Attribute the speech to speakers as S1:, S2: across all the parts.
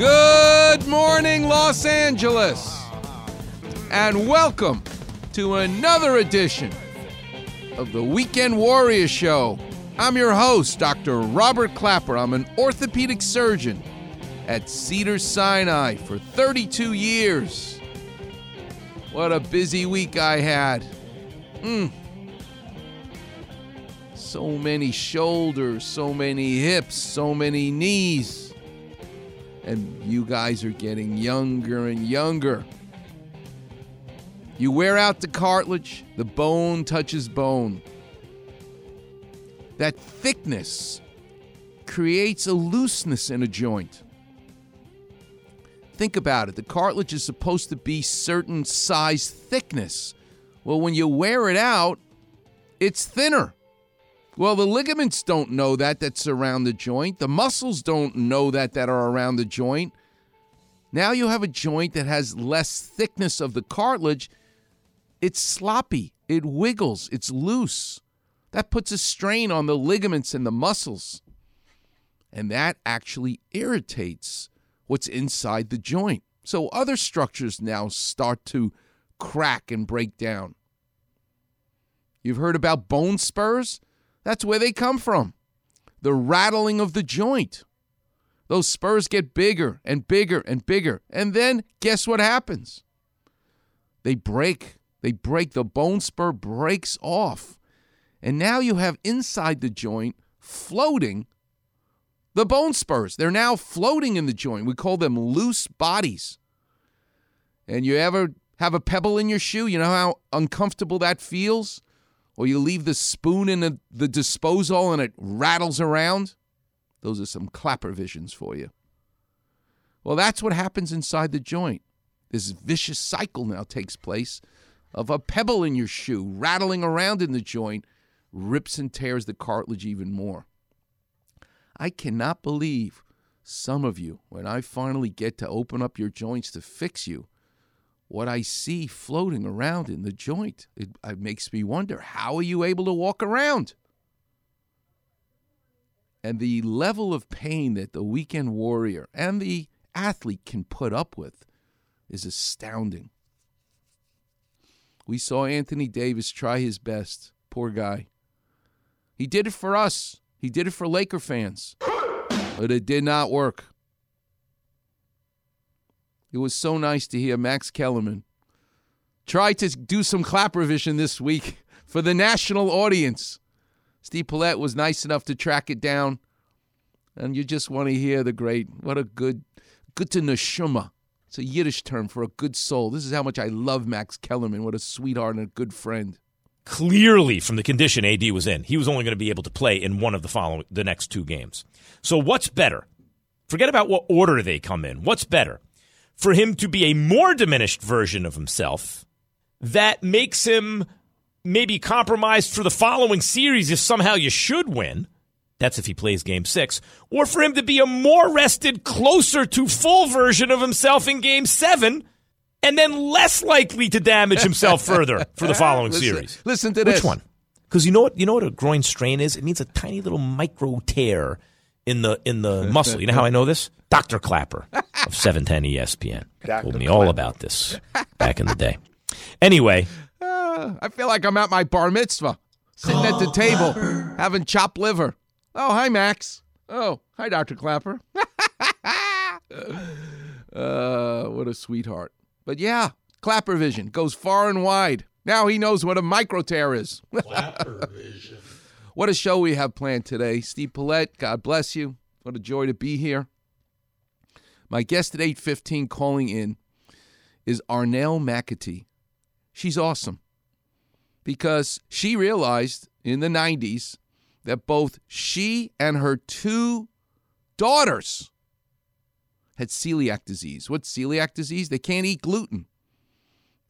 S1: Good morning, Los Angeles, and welcome to another edition of the Weekend Warrior Show. I'm your host, Dr. Robert Klapper. I'm an orthopedic surgeon at Cedar Sinai for 32 years. What a busy week I had. Mm. So many shoulders, so many hips, so many knees and you guys are getting younger and younger. You wear out the cartilage, the bone touches bone. That thickness creates a looseness in a joint. Think about it. The cartilage is supposed to be certain size thickness. Well, when you wear it out, it's thinner. Well, the ligaments don't know that that surround the joint. The muscles don't know that that are around the joint. Now you have a joint that has less thickness of the cartilage. It's sloppy. It wiggles. It's loose. That puts a strain on the ligaments and the muscles. And that actually irritates what's inside the joint. So other structures now start to crack and break down. You've heard about bone spurs? That's where they come from. The rattling of the joint. Those spurs get bigger and bigger and bigger. And then guess what happens? They break. They break. The bone spur breaks off. And now you have inside the joint floating the bone spurs. They're now floating in the joint. We call them loose bodies. And you ever have a pebble in your shoe? You know how uncomfortable that feels? Or you leave the spoon in the, the disposal and it rattles around. Those are some clapper visions for you. Well, that's what happens inside the joint. This vicious cycle now takes place of a pebble in your shoe rattling around in the joint, rips and tears the cartilage even more. I cannot believe some of you, when I finally get to open up your joints to fix you, what I see floating around in the joint. It, it, makes me wonder how are you able to walk around? And the level of pain that the weekend warrior and the athlete can put up with is astounding. We saw Anthony Davis try his best. Poor guy. He did it for us, he did it for Laker fans, but it did not work. It was so nice to hear Max Kellerman try to do some Klapper vision this week for the national audience. Steve Paulette was nice enough to track it down, and you just want to hear the great, what a good, good to neshama. It's a Yiddish term for a good soul. This is how much I love Max Kellerman. What a sweetheart and a good friend.
S2: Clearly, from the condition AD was in, he was only going to be able to play in one of the following, the next two games. So, what's better? Forget about what order they come in. What's better? For him to be a more diminished version of himself that makes him maybe compromised for the following series if somehow you should win. That's if he plays game six. Or for him to be a more rested, closer to full version of himself in game seven, and then less likely to damage himself further for the following
S1: listen,
S2: series.
S1: Listen to this.
S2: Which one? Because you know what you know what a groin strain is? It means a tiny little micro tear in the in the muscle. You know how I know this? Dr. Klapper of 710 ESPN
S3: Dr.
S2: told me all about this back in the day. Anyway,
S1: uh, I feel like I'm at my bar mitzvah, sitting at the table having chopped liver. Oh, hi Max. Oh, hi Dr. Klapper. uh, what a sweetheart. But yeah, Klapper vision goes far and wide. Now he knows what a micro tear is.
S4: Klapper vision.
S1: What a show we have planned today. Steve Paulette, God bless you. What a joy to be here. My guest at 8:15 calling in is Arnell McAtee. She's awesome because she realized in the 90s that both she and her two daughters had celiac disease. What's celiac disease? They can't eat gluten.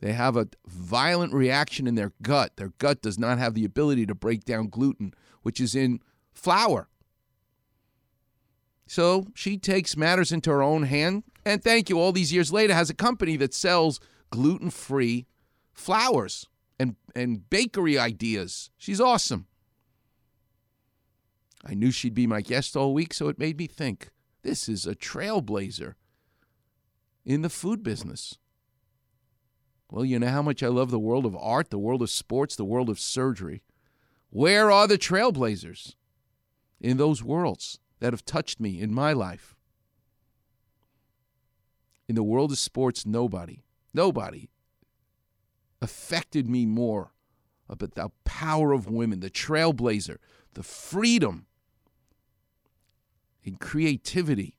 S1: They have a violent reaction in their gut. Their gut does not have the ability to break down gluten, which is in flour. So she takes matters into her own hand, and thank you, all these years later, has a company that sells gluten free flours and, and bakery ideas. She's awesome. I knew she'd be my guest all week, so it made me think this is a trailblazer in the food business. Well, you know how much I love the world of art, the world of sports, the world of surgery. Where are the trailblazers in those worlds that have touched me in my life? In the world of sports, nobody, nobody affected me more about the power of women, the trailblazer, the freedom and creativity,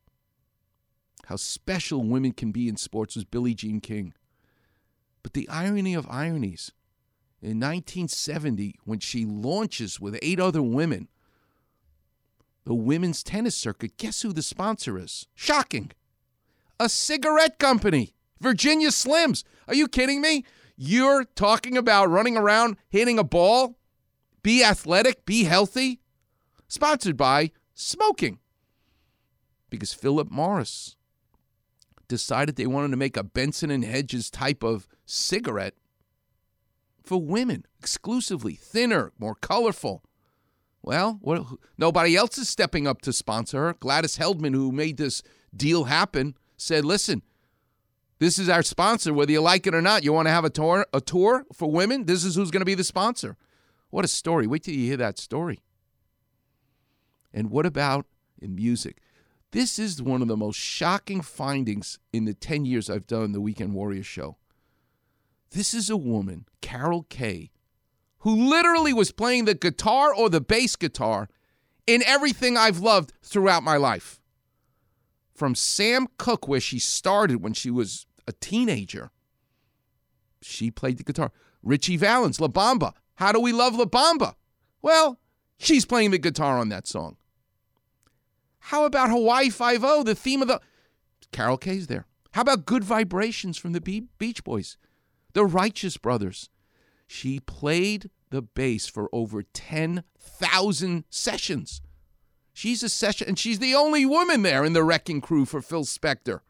S1: how special women can be in sports was Billie Jean King. But the irony of ironies, in 1970, when she launches with eight other women the women's tennis circuit, guess who the sponsor is? Shocking. A cigarette company, Virginia Slims. Are you kidding me? You're talking about running around hitting a ball? Be athletic, be healthy? Sponsored by smoking. Because Philip Morris decided they wanted to make a Benson and Hedges type of cigarette for women exclusively, thinner, more colorful. Well, what, nobody else is stepping up to sponsor her. Gladys Heldman, who made this deal happen, said, "Listen, this is our sponsor, whether you like it or not. You want to have a tour, a tour for women? This is who's going to be the sponsor." What a story! Wait till you hear that story. And what about in music? This is one of the most shocking findings in the 10 years I've done the Weekend Warrior show. This is a woman, Carol Kaye, who literally was playing the guitar or the bass guitar in everything I've loved throughout my life. From Sam Cooke, where she started when she was a teenager, she played the guitar. Ritchie Valens, La Bamba. How do we love La Bamba? Well, she's playing the guitar on that song. How about Hawaii Five O, the theme of the Carol Kaye's there. How about Good Vibrations from the Beach Boys? The Righteous Brothers. She played the bass for over 10,000 sessions. She's a session, and she's the only woman there in the wrecking crew for Phil Spector.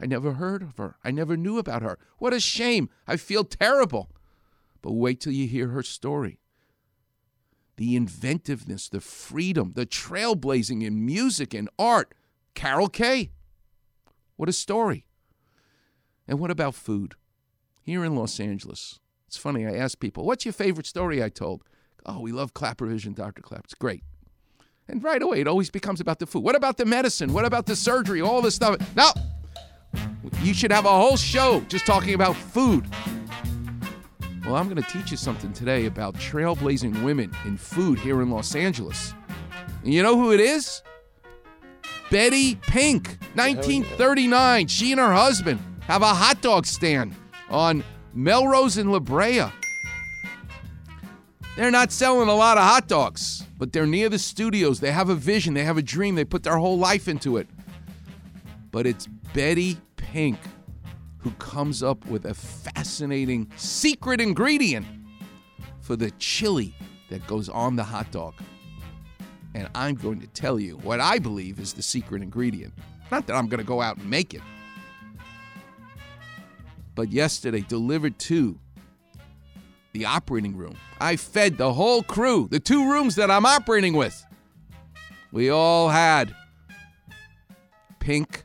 S1: I never heard of her. I never knew about her. What a shame. I feel terrible. But wait till you hear her story. The inventiveness, the freedom, the trailblazing in music and art. Carol Kaye. What a story. And what about food? Here in Los Angeles, it's funny, I ask people, what's your favorite story I told? Oh, we love Klapper Vision, Dr. Clapp. It's great. And right away, it always becomes about the food. What about the medicine? What about the surgery? All this stuff. No! You should have a whole show just talking about food. Well, I'm going to teach you something today about trailblazing women in food here in Los Angeles. And you know who it is? Betty Pink, 1939. She and her husband have a hot dog stand on Melrose and La Brea. They're not selling a lot of hot dogs, but they're near the studios. They have a vision, they have a dream, they put their whole life into it. But it's Betty Pink who comes up with a fascinating secret ingredient for the chili that goes on the hot dog. And I'm going to tell you what I believe is the secret ingredient. Not that I'm going to go out and make it. But yesterday, delivered to the operating room. I fed the whole crew, the two rooms that I'm operating with. We all had pink,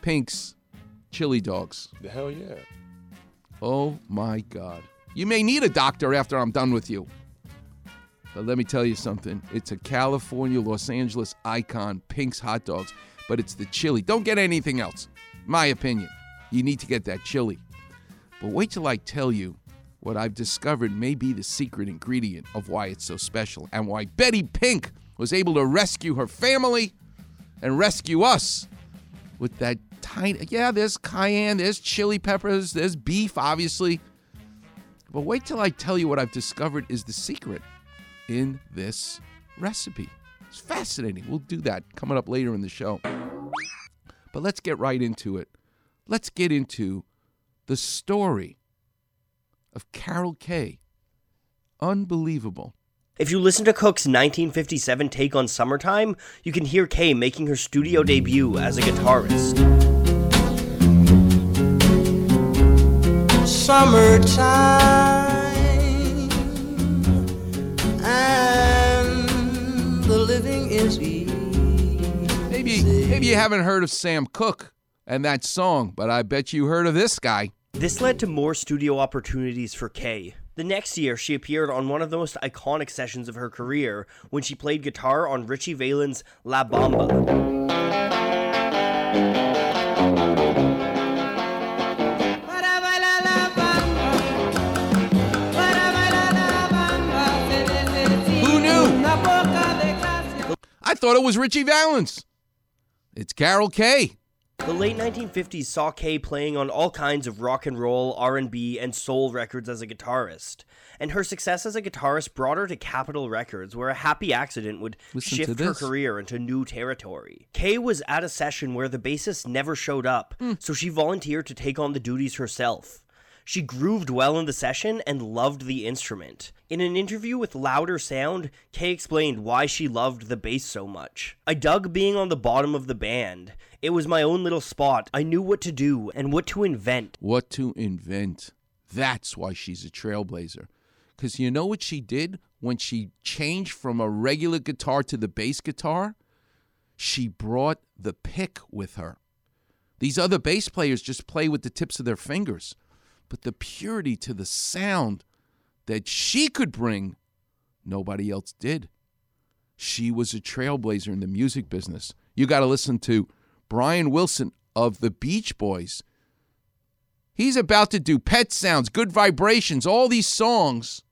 S1: pinks chili dogs.
S3: The hell yeah.
S1: Oh my God. You may need a doctor after I'm done with you. But let me tell you something. It's a California, Los Angeles icon, Pink's Hot Dogs, but it's the chili. Don't get anything else. My opinion. You need to get that chili. But wait till I tell you what I've discovered may be the secret ingredient of why it's so special and why Betty Pink was able to rescue her family and rescue us with that tiny, yeah, there's cayenne, there's chili peppers, there's beef, obviously. But wait till I tell you what I've discovered is the secret in this recipe. It's fascinating. We'll do that coming up later in the show. But let's get right into it. Let's get into the story of Carol Kaye. Unbelievable.
S3: If you listen to Cooke's 1957 take on Summertime, you can hear Kaye making her studio debut as a guitarist.
S4: Summertime, and the living is easy.
S1: Maybe maybe you haven't heard of Sam Cooke and that song, but I bet you heard of this guy.
S3: This led to more studio opportunities for Kaye. The next year, she appeared on one of the most iconic sessions of her career when she played guitar on Ritchie Valens' La Bamba.
S1: Who knew? I thought it was Ritchie Valens. It's Carol Kaye.
S3: The late 1950s saw Kaye playing on all kinds of rock and roll, R&B, and soul records as a guitarist. And her success as a guitarist brought her to Capitol Records, where a happy accident would
S1: Listen
S3: shift her career into new territory. Kaye was at a session where the bassist never showed up,
S1: Hmm.
S3: so she volunteered to take on the duties herself. She grooved well in the session and loved the instrument. In an interview with Louder Sound, Kaye explained why she loved the bass so much. I dug being on the bottom of the band. It was my own little spot. I knew what to do and what to invent.
S1: What to invent. That's why she's a trailblazer. Because you know what she did when she changed from a regular guitar to the bass guitar? She brought the pick with her. These other bass players just play with the tips of their fingers. But the purity to the sound that she could bring, nobody else did. She was a trailblazer in the music business. You got to listen to Brian Wilson of the Beach Boys. He's about to do Pet Sounds, Good Vibrations, all these songs.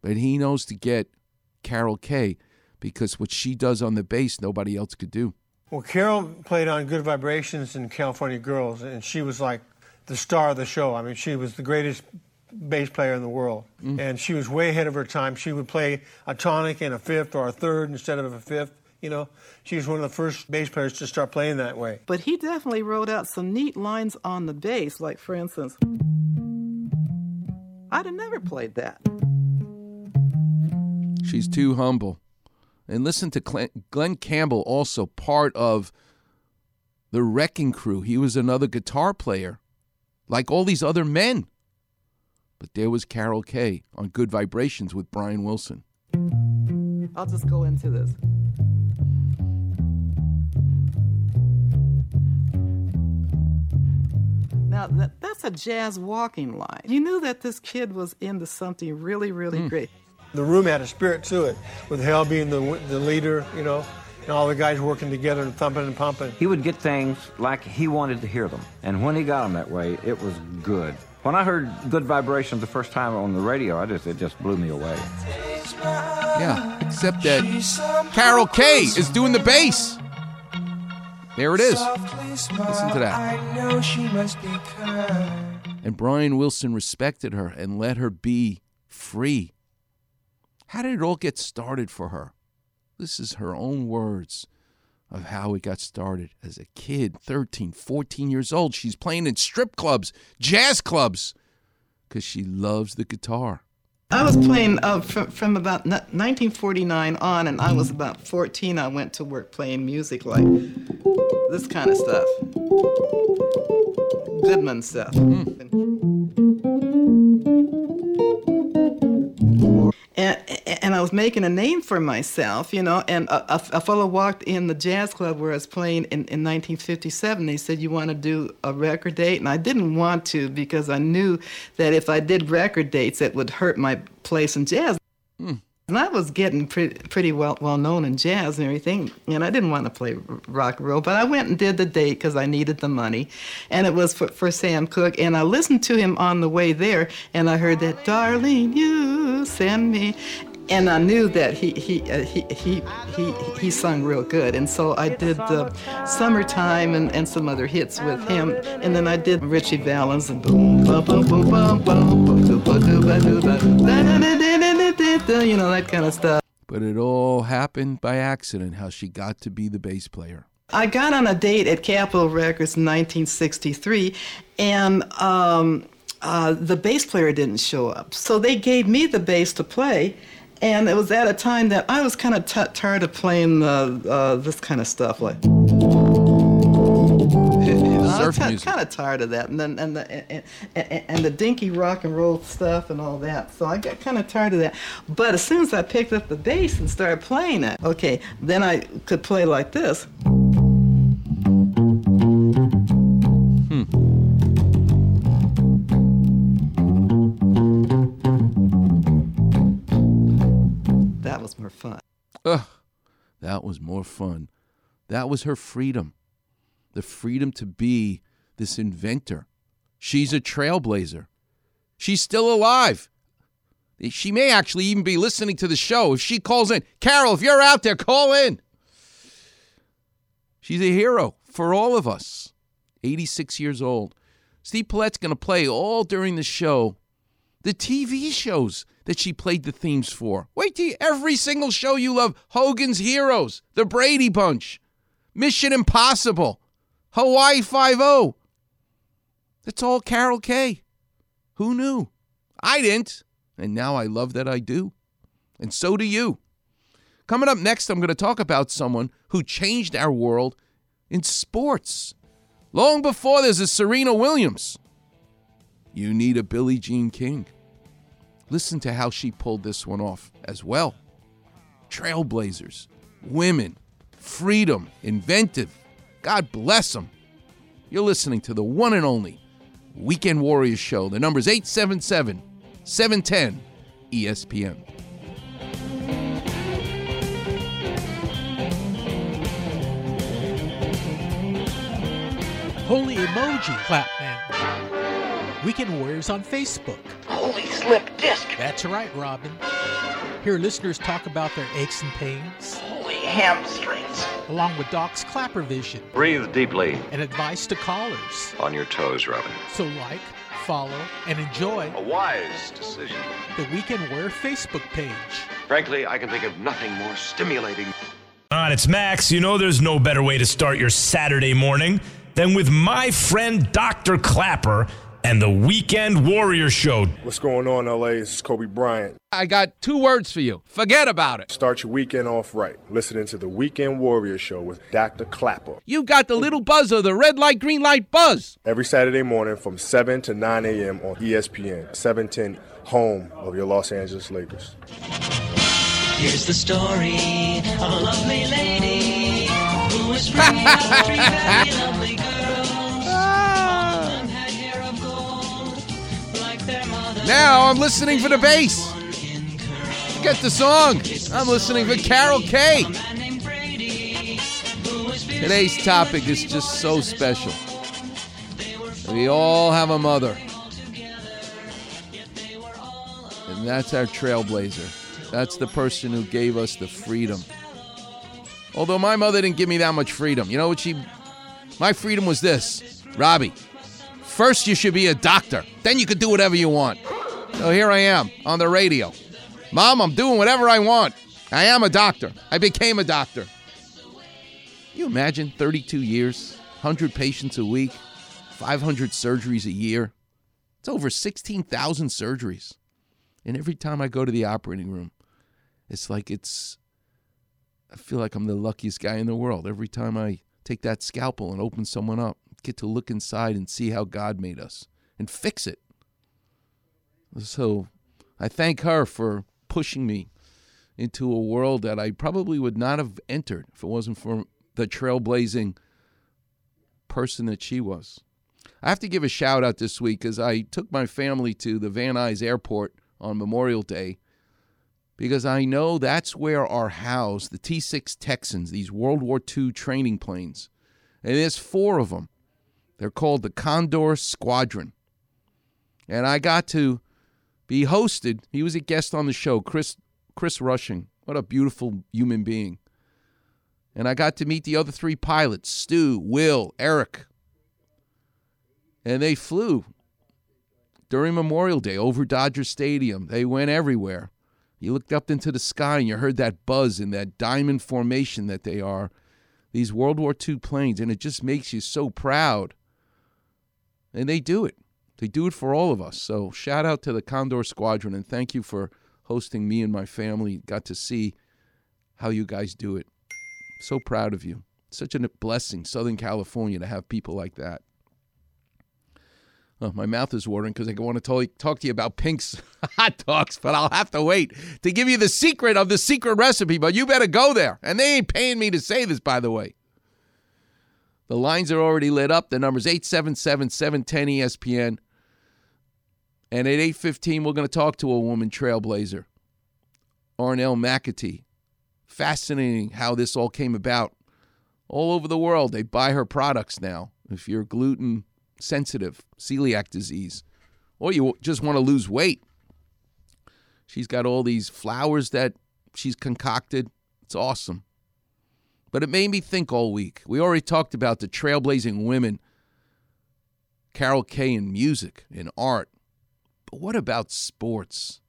S1: But he knows to get Carol Kaye because what she does on the bass, nobody else could do.
S5: Well, Carol played on Good Vibrations and California Girls, and she was like the star of the show. I mean, she was the greatest bass player in the world, mm. and she was way ahead of her time. She would play a tonic and a fifth or a third instead of a fifth. You know, she was one of the first bass players to start playing that way.
S6: But he definitely wrote out some neat lines on the bass, like, for instance, I'd have never played that.
S1: She's too humble. And listen to Glen, Glen Campbell, also part of the Wrecking Crew. He was another guitar player, like all these other men. But there was Carol Kaye on Good Vibrations with Brian Wilson.
S6: I'll just go into this. Now, that, that's a jazz walking line. You knew that this kid was into something really, really hmm. great.
S5: The room had a spirit to it, with Hal being the the leader. You know, and all the guys working together and thumping and pumping.
S7: He would get things like he wanted to hear them. And when he got them that way, it was good. When I heard Good Vibrations the first time on the radio, I just it just blew me away.
S1: Yeah, except that Carol Kaye is doing the bass. There it is. Listen to that. And Brian Wilson respected her and let her be free. How did it all get started for her? This is her own words of how it got started as a kid, 13, 14 years old. She's playing in strip clubs, jazz clubs, because she loves the guitar.
S6: I was playing uh, from, from about 1949 on, and I was about 14. I went to work playing music like this kind of stuff. Goodman stuff. And, and I was making a name for myself, you know. And a, a, fellow walked in the jazz club where I was playing in, in 1957. They said, You want to do a record date? And I didn't want to because I knew that if I did record dates, it would hurt my place in jazz. Hmm. And I was getting pretty, pretty well, well known in jazz and everything, and I didn't want to play rock and roll, but I went and did the date because I needed the money, and it was for, for Sam Cooke. And I listened to him on the way there, and I heard that, darling, you send me. And I knew that he he uh, he, he he he sung real good, and so I did the summertime and, and some other hits with him, and then I did Ritchie Valens and boom Boom boom boom ba boom ba ba ba ba ba boom you know that kind of stuff.
S1: But it all happened by accident. How she got to be the bass player.
S6: I got on a date at Capitol Records in 1963, and um, uh, the bass player didn't show up. So they gave me the bass to play, and it was at a time that I was kind of t- tired of playing uh, uh, this kind of stuff, like.
S1: Surf
S6: I was
S1: music.
S6: kind of tired of that, and then and the and, and, and the dinky rock and roll stuff and all that. So I got kind of tired of that. But as soon as I picked up the bass and started playing it, okay, then I could play like this. Hmm. That was more fun.
S1: Ugh, that was more fun. That was her freedom. The freedom to be this inventor. She's a trailblazer. She's still alive. She may actually even be listening to the show. If she calls in, Carol, if you're out there, call in. She's a hero for all of us. 86 years old. Steve Paulette's going to play all during the show the TV shows that she played the themes for. Wait till you- every single show you love Hogan's Heroes, The Brady Bunch, Mission Impossible, Hawaii 5 That's all Carol Kaye. Who knew? I didn't. And now I love that I do. And so do you. Coming up next, I'm going to talk about someone who changed our world in sports. Long before there's a Serena Williams, you need a Billie Jean King. Listen to how she pulled this one off as well. Trailblazers, women, freedom, inventive. God bless them. You're listening to the one and only Weekend Warriors Show. The number's 877 710 ESPN.
S8: Holy emoji, clap man. Weekend Warriors on Facebook.
S9: Holy slip disc.
S8: That's right, Robin. Hear listeners talk about their aches and pains,
S9: Holy hamstrings.
S8: Along with Doc's Klapper Vision
S10: Breathe deeply.
S8: and advice to callers.
S10: On your toes, Robin.
S8: So like, follow, and enjoy
S10: A wise decision.
S8: the Weekend Warrior Facebook page.
S10: Frankly, I can think of nothing more stimulating.
S2: On, it's Max. You know there's no better way to start your Saturday morning than with my friend Dr. Klapper and the Weekend Warrior Show.
S11: What's going on, LA? This is Kobe Bryant.
S1: I got two words for you. Forget about it.
S11: Start your weekend off right. Listening to the Weekend Warrior Show with Dr. Klapper.
S1: You got the little buzzer, the red light, green light buzz.
S11: Every Saturday morning from 7 to 9 a.m. on ESPN, 710, home of your Los Angeles Lakers.
S4: Here's the story of a lovely lady who was bringing up
S1: Now I'm listening for the bass. Get the song. I'm listening for Carol Kaye. Today's topic is just so special. We all have a mother. And that's our trailblazer. That's the person who gave us the freedom. Although my mother didn't give me that much freedom. You know what she my freedom was this. Robbie, first you should be a doctor. Then you could do whatever you want. So here I am on the radio. Mom, I'm doing whatever I want. I am a doctor. I became a doctor. You imagine 32 years, 100 patients a week, 500 surgeries a year. It's over 16,000 surgeries. And every time I go to the operating room, it's like it's I feel like I'm the luckiest guy in the world. Every time I take that scalpel and open someone up, get to look inside and see how God made us and fix it. So I thank her for pushing me into a world that I probably would not have entered if it wasn't for the trailblazing person that she was. I have to give a shout out this week because I took my family to the Van Nuys Airport on Memorial Day because I know that's where are housed the T 6 Texans, these World War II training planes. And there's four of them. They're called the Condor Squadron. And I got to be hosted. He was a guest on the show, Chris Chris Rushing. What a beautiful human being. And I got to meet the other three pilots Stu, Will, Eric. And they flew during Memorial Day over Dodger Stadium. They went everywhere. You looked up into the sky and you heard that buzz in that diamond formation that they are, these World War II planes, and it just makes you so proud. And they do it. They do it for all of us. So shout out to the Condor Squadron and thank you for hosting me and my family. Got to see how you guys do it. So proud of you. Such a blessing, Southern California, to have people like that. Oh, my mouth is watering because I want to talk, talk to you about Pink's hot dogs, but I'll have to wait to give you the secret of the secret recipe. But you better go there. And they ain't paying me to say this, by the way. The lines are already lit up. The number's 877 710 ESPN. And at 8.15, we're going to talk to a woman trailblazer, Arnell McAtee. Fascinating how this all came about. All over the world, they buy her products now. If you're gluten sensitive, celiac disease, or you just want to lose weight, she's got all these flours that she's concocted. It's awesome. But it made me think all week. We already talked about the trailblazing women, Carol Kaye in music, in art. But what about sports?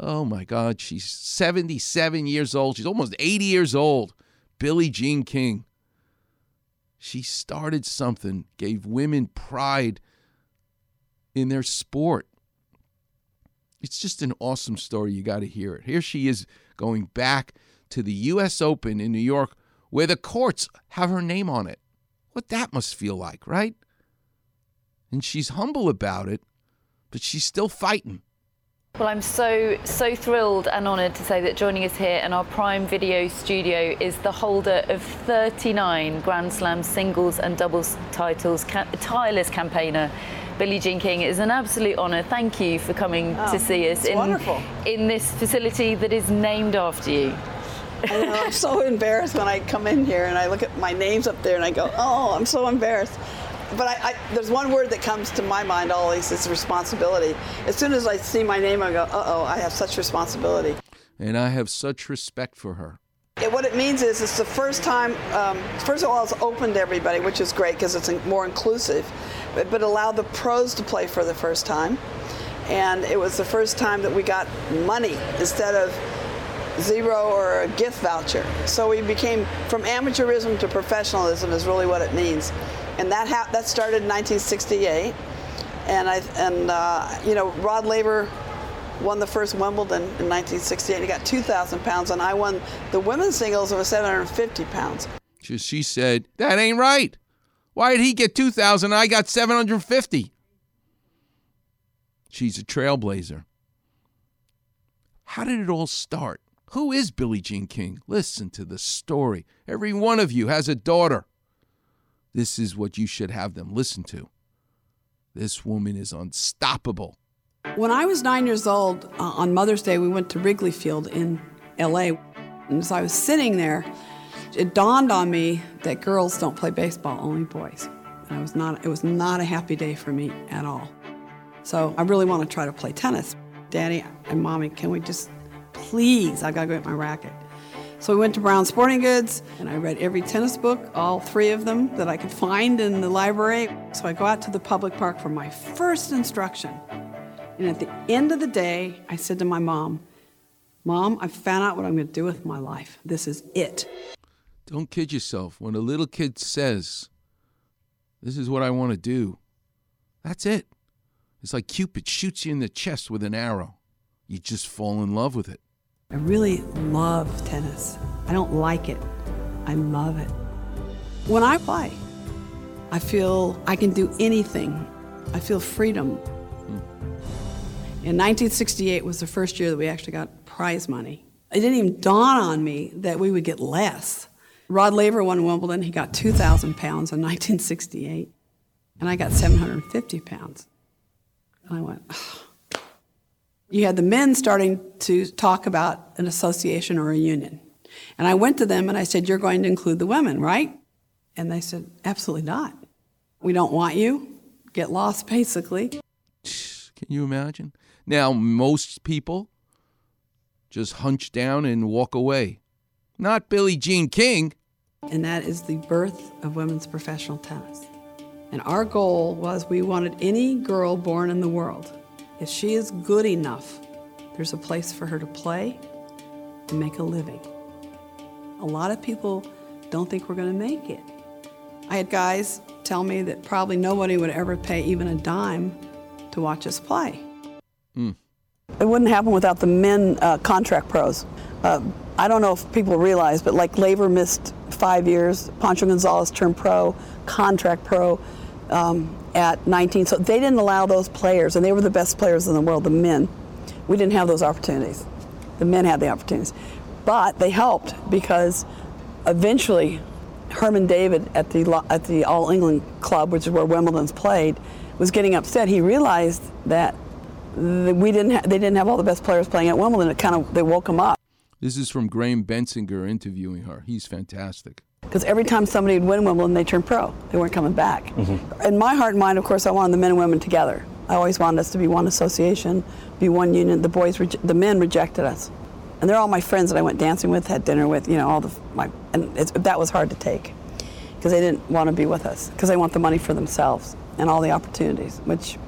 S1: Oh my God, she's 77 years old. She's almost 80 years old. Billie Jean King. She started something, gave women pride in their sport. It's just an awesome story. You got to hear it. Here she is going back to the U.S. Open in New York, where the courts have her name on it. What that must feel like, right? And she's humble about it, but she's still fighting.
S12: Well, I'm so, so thrilled and honoured to say that joining us here in our Prime Video studio is the holder of 39 Grand Slam singles and doubles titles, ca- tireless campaigner. Billie Jean King, it is an absolute honour. Thank you for coming
S13: Oh,
S12: to see us
S13: it's
S12: in,
S13: wonderful.
S12: in this facility that is named after you.
S13: I know, I'm so embarrassed when I come in here and I look at my names up there and I go, oh, I'm so embarrassed. But I, I, there's one word that comes to my mind always is responsibility. As soon as I see my name, I go, uh oh, I have such responsibility.
S1: And I have such respect for her.
S13: And what it means is it's the first time, um, first of all, it's open to everybody, which is great because it's more inclusive, but, but allowed the pros to play for the first time. And it was the first time that we got money instead of zero or a gift voucher. So we became from amateurism to professionalism is really what it means. And that ha- that started in 1968. And I and uh, you know Rod Laver won the first Wimbledon in 1968. He got 2,000 pounds, and I won the women's singles. Was 750 pounds.
S1: She, she said, That ain't right. Why did he get 2,000 I got 750? She's a trailblazer. How did it all start? Who is Billie Jean King? Listen to the story. Every one of you has a daughter. This is what you should have them listen to. This woman is unstoppable.
S14: When I was nine years old, uh, on Mother's Day, we went to Wrigley Field in LA. And as I was sitting there, it dawned on me that girls don't play baseball, only boys. And I was not, it was not a happy day for me at all. So I really want to try to play tennis. Daddy and Mommy, can we just, please, I gotta go get my racket. So we went to Brown Sporting Goods and I read every tennis book, all three of them that I could find in the library. So I go out to the public park for my first instruction. And at the end of the day, I said to my mom, Mom, I found out what I'm going to do with my life. This is it.
S1: Don't kid yourself. When a little kid says, This is what I want to do, that's it. It's like Cupid shoots you in the chest with an arrow. You just fall in love with it.
S14: I really love tennis. I don't like it, I love it. When I play, I feel I can do anything, I feel freedom. In 1968 was the first year that we actually got prize money. It didn't even dawn on me that we would get less. Rod Laver won Wimbledon. He got 2,000 pounds in 1968, and I got 750 pounds. And I went, you had the men starting to talk about an association or a union. And I went to them and I said, You're going to include the women, right? And they said, Absolutely not. We don't want you. Get lost, basically.
S1: Can you imagine? Now, most people just hunch down and walk away. Not Billie Jean King.
S14: And that is the birth of women's professional tennis. And our goal was we wanted any girl born in the world, if she is good enough, there's a place for her to play and make a living. A lot of people don't think we're going to make it. I had guys tell me that probably nobody would ever pay even a dime to watch us play. It wouldn't happen without the men uh, contract pros. Uh, I don't know if people realize, but like Laver missed five years, Pancho Gonzalez turned pro, contract pro um, at 19. So they didn't allow those players, and they were the best players in the world, the men. We didn't have those opportunities. The men had the opportunities. But they helped because eventually Herman David at the at the All England Club, which is where Wimbledon's played, was getting upset. He realized that we didn't ha- they didn't have all the best players playing at Wimbledon. It kind of they woke him up
S1: This is from Graham Bensinger interviewing her. He's fantastic.
S14: Because every time somebody would win Wimbledon, they turned pro. They weren't coming back. In my heart and mind, of course, I wanted the men and women together. I always wanted us to be one association, be one union. The boys, reje- the men rejected us, and they're all my friends that I went dancing with, had dinner with. You know, all the my and it's, that was hard to take because they didn't want to be with us because they want the money for themselves and all the opportunities, which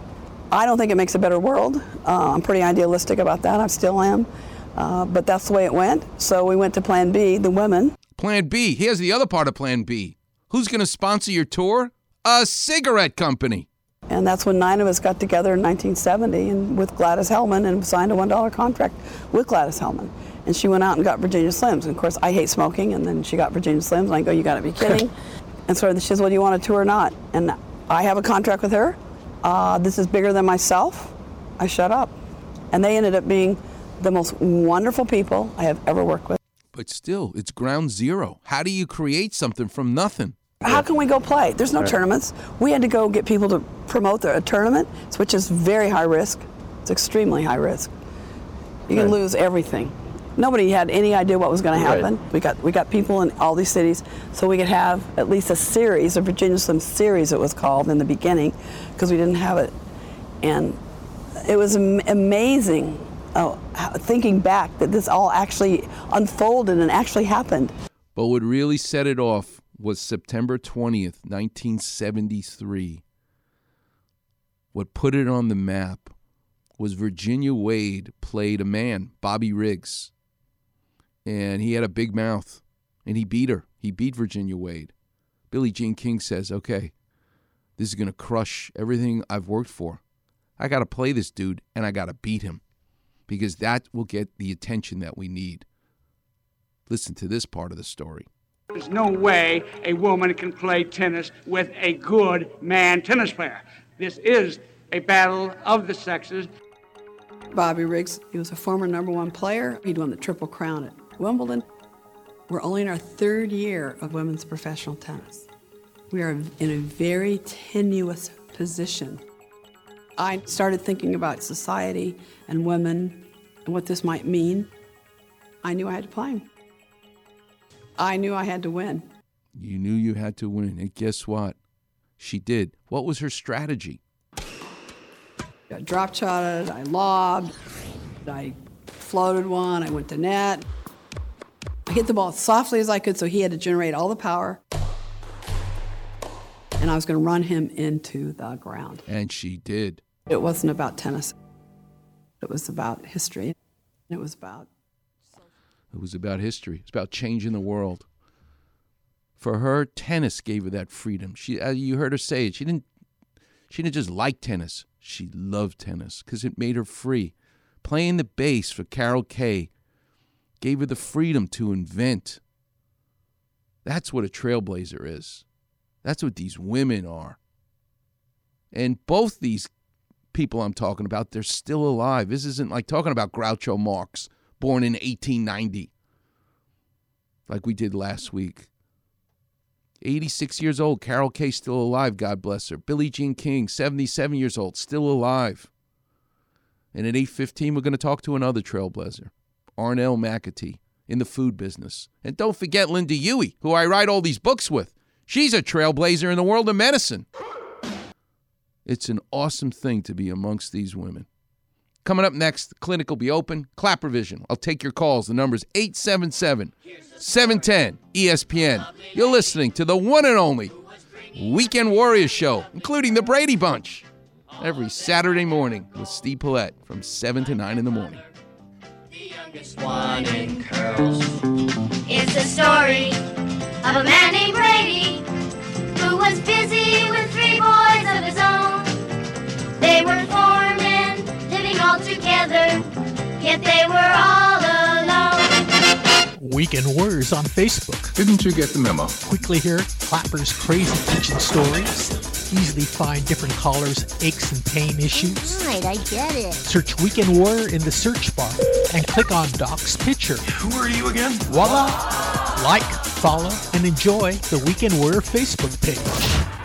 S14: I don't think it makes a better world. Uh, I'm pretty idealistic about that. I still am. Uh, but that's the way it went. So we went to Plan B, the women.
S1: Plan B. Here's the other part of Plan B. Who's going to sponsor your tour? A cigarette company.
S14: And that's when nine of us got together in 1970 and with Gladys Heldman and signed a $1 contract with Gladys Heldman. And she went out and got Virginia Slims. And of course, I hate smoking. And then she got Virginia Slims. And I go, You got to be kidding. and so she says, Well, do you want a tour or not? And I have a contract with her. Uh, this is bigger than myself. I shut up. And they ended up being the most wonderful people I have ever worked with.
S1: But still, it's ground zero. How do you create something from nothing?
S14: How can we go play? There's no
S1: Right.
S14: tournaments. We had to go get people to promote the, a tournament, which is very high risk. It's extremely high risk. You can
S15: Right.
S14: lose everything. Nobody had any idea what was going to
S15: Right.
S14: happen. We got we got people in all these cities, so we could have at least a series, a Virginia Slim series, it was called in the beginning, because we didn't have it, and it was am- amazing. How- thinking back that this all actually unfolded and actually happened.
S1: But what really set it off was September 20th, 1973. What put it on the map was Virginia Wade played a man, Bobby Riggs. And he had a big mouth. And he beat her. He beat Virginia Wade. Billie Jean King says, okay, this is going to crush everything I've worked for. I got to play this dude and I got to beat him because that will get the attention that we need. Listen to this part of the story.
S15: There's no way a woman can play tennis with a good man tennis player. This is a battle of the sexes.
S14: Bobby Riggs, he was a former number one player. He'd won the Triple Crown at Wimbledon. We're only in our third year of women's professional tennis. We are in a very tenuous position. I started thinking about society and women and what this might mean. I knew I had to play. I knew I had to win.
S1: You knew you had to win. And guess what? She did. What was her strategy?
S14: I drop shotted, I lobbed, I floated one, I went to net. I hit the ball as softly as I could, so he had to generate all the power. And I was going to run him into the ground.
S1: And she did.
S14: It wasn't about tennis, it was about history. It was about
S1: It was about history. It's about changing the world. For her, tennis gave her that freedom. She, uh, you heard her say it. She didn't. She didn't just like tennis. She loved tennis because it made her free. Playing the bass for Carol Kaye gave her the freedom to invent. That's what a trailblazer is. That's what these women are. And both these people I'm talking about, they're still alive. This isn't like talking about Groucho Marx, born in 1890, like we did last week. 86 years old, Carol Kaye still alive, God bless her. Billie Jean King, 77 years old, still alive. And at 8:15 we're going to talk to another trailblazer, Arnell McAtee, in the food business. And don't forget Lynda Huey, who I write all these books with. She's a trailblazer in the world of medicine. It's an awesome thing to be amongst these women. Coming up next, the clinic will be open. Klapper vision. I'll take your calls. The number's 877 710 ESPN. You're listening to the one and only Weekend Warriors Show, including the Brady Bunch, every Saturday morning with Steve Paulette from 7 to 9 in the morning.
S4: One in curls. It's the story of a man named Brady who was busy with three boys of his own. They were four men living all together, yet they were all alone.
S8: Weekend Warriors on Facebook.
S16: Didn't you get the memo?
S8: Quickly hear Klapper's crazy kitchen stories. Easily find different callers' aches and pain issues.
S17: Right, I get it.
S8: Search Weekend Warrior in the search bar and click on Doc's picture.
S16: Who are you again?
S8: Voila! Like, follow, and enjoy the Weekend Warrior Facebook page.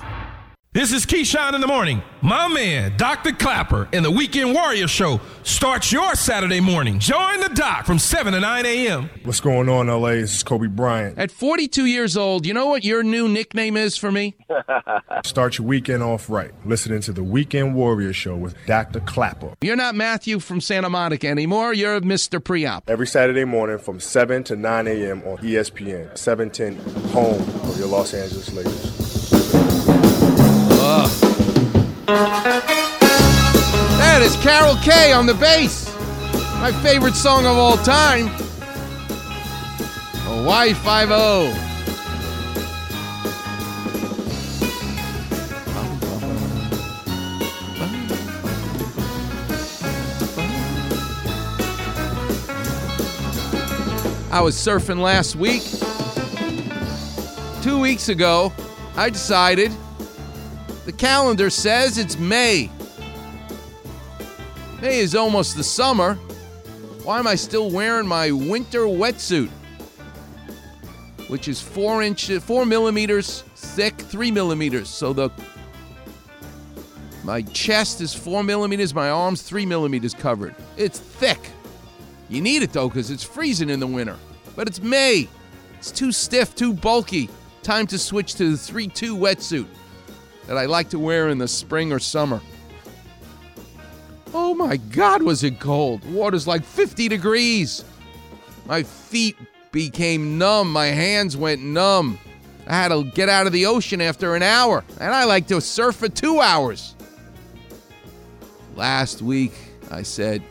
S18: This is Keyshawn in the morning. My man, Dr. Klapper, and the Weekend Warrior Show starts your Saturday morning. Join the doc from 7 to 9 a.m.
S11: What's going on, LA? This is Kobe Bryant.
S1: At 42 years old, you know what your new nickname is for me?
S11: Start your weekend off right. Listening to the Weekend Warrior Show with Dr. Klapper.
S1: You're not Matthew from Santa Monica anymore. You're Mr. Preop.
S11: Every Saturday morning from 7 to 9 a.m. on ESPN, 710, home of your Los Angeles Lakers.
S1: That is Carol Kaye on the bass. My favorite song of all time. Hawaii 5 I was surfing last week. Two weeks ago, I decided the calendar says it's May. May is almost the summer. Why am I still wearing my winter wetsuit? Which is four inches, four millimeters thick, three millimeters. So the my chest is four millimeters, my arms three millimeters covered. It's thick. You need it though, because it's freezing in the winter. But it's May. It's too stiff, too bulky. Time to switch to the 3 2 wetsuit that I like to wear in the spring or summer. Oh my God, was it cold? Water's like 50 degrees. My feet became numb. My hands went numb. I had to get out of the ocean after an hour, and I like to surf for two hours. Last week, I said,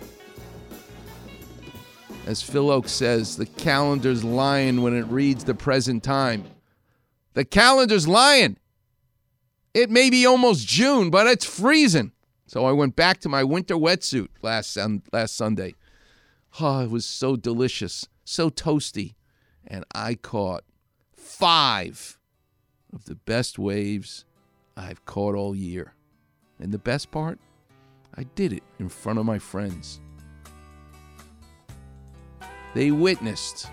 S1: as Phil Oak says, the calendar's lying when it reads the present time. The calendar's lying. It may be almost June, but it's freezing. So I went back to my winter wetsuit last sun- last Sunday. Oh, it was so delicious, so toasty, and I caught five of the best waves I've caught all year. And the best part, I did it in front of my friends. They witnessed.